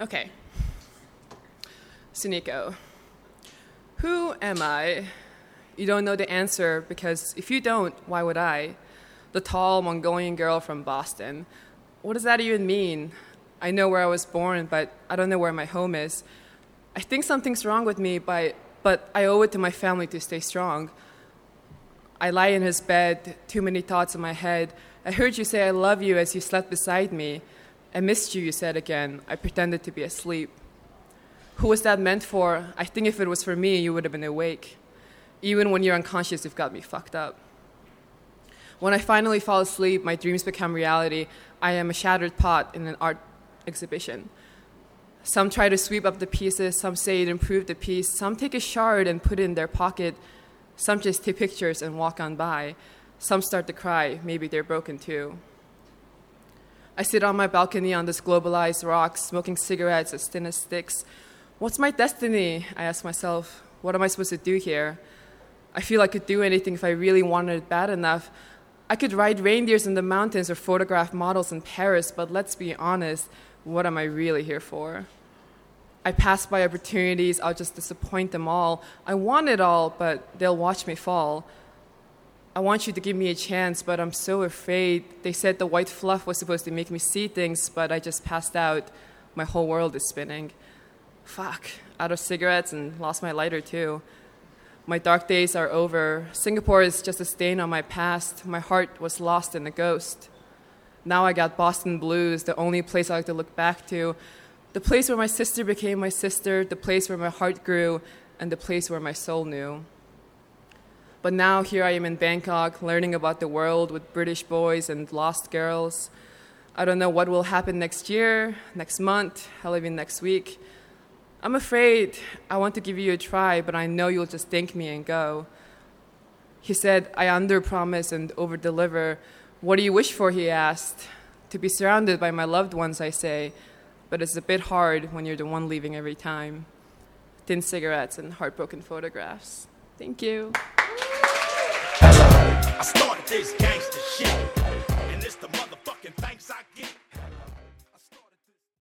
Okay. Suniko, who am I? You don't know the answer because if you don't, why would I? The tall Mongolian girl from Boston. What does that even mean? I know where I was born, but I don't know where my home is. I think something's wrong with me, but, but I owe it to my family to stay strong. I lie in his bed, too many thoughts in my head. I heard you say I love you as you slept beside me. I missed you, you said again. I pretended to be asleep. Who was that meant for? I think if it was for me, you would have been awake. Even when you're unconscious, you've got me fucked up. When I finally fall asleep, my dreams become reality. I am a shattered pot in an art exhibition. Some try to sweep up the pieces, some say it improved the piece, some take a shard and put it in their pocket, some just take pictures and walk on by. Some start to cry, maybe they're broken too. I sit on my balcony on this globalized rock, smoking cigarettes as thin as sticks. What's my destiny? I ask myself. What am I supposed to do here? I feel I could do anything if I really wanted it bad enough. I could ride reindeers in the mountains or photograph models in Paris, but let's be honest, what am I really here for? I pass by opportunities, I'll just disappoint them all. I want it all, but they'll watch me fall. I want you to give me a chance, but I'm so afraid. They said the white fluff was supposed to make me see things, but I just passed out. My whole world is spinning. Fuck, out of cigarettes and lost my lighter too. My dark days are over. Singapore is just a stain on my past. My heart was lost in a ghost. Now I got Boston blues, the only place I like to look back to the place where my sister became my sister, the place where my heart grew, and the place where my soul knew. But now here I am in Bangkok, learning about the world with British boys and lost girls. I don't know what will happen next year, next month, hell, even next week. I'm afraid I want to give you a try, but I know you'll just thank me and go. He said, I underpromise and overdeliver. What do you wish for? He asked. To be surrounded by my loved ones, I say but it's a bit hard when you're the one leaving every time. Thin cigarettes and heartbroken photographs. Thank you. I started this gangster shit,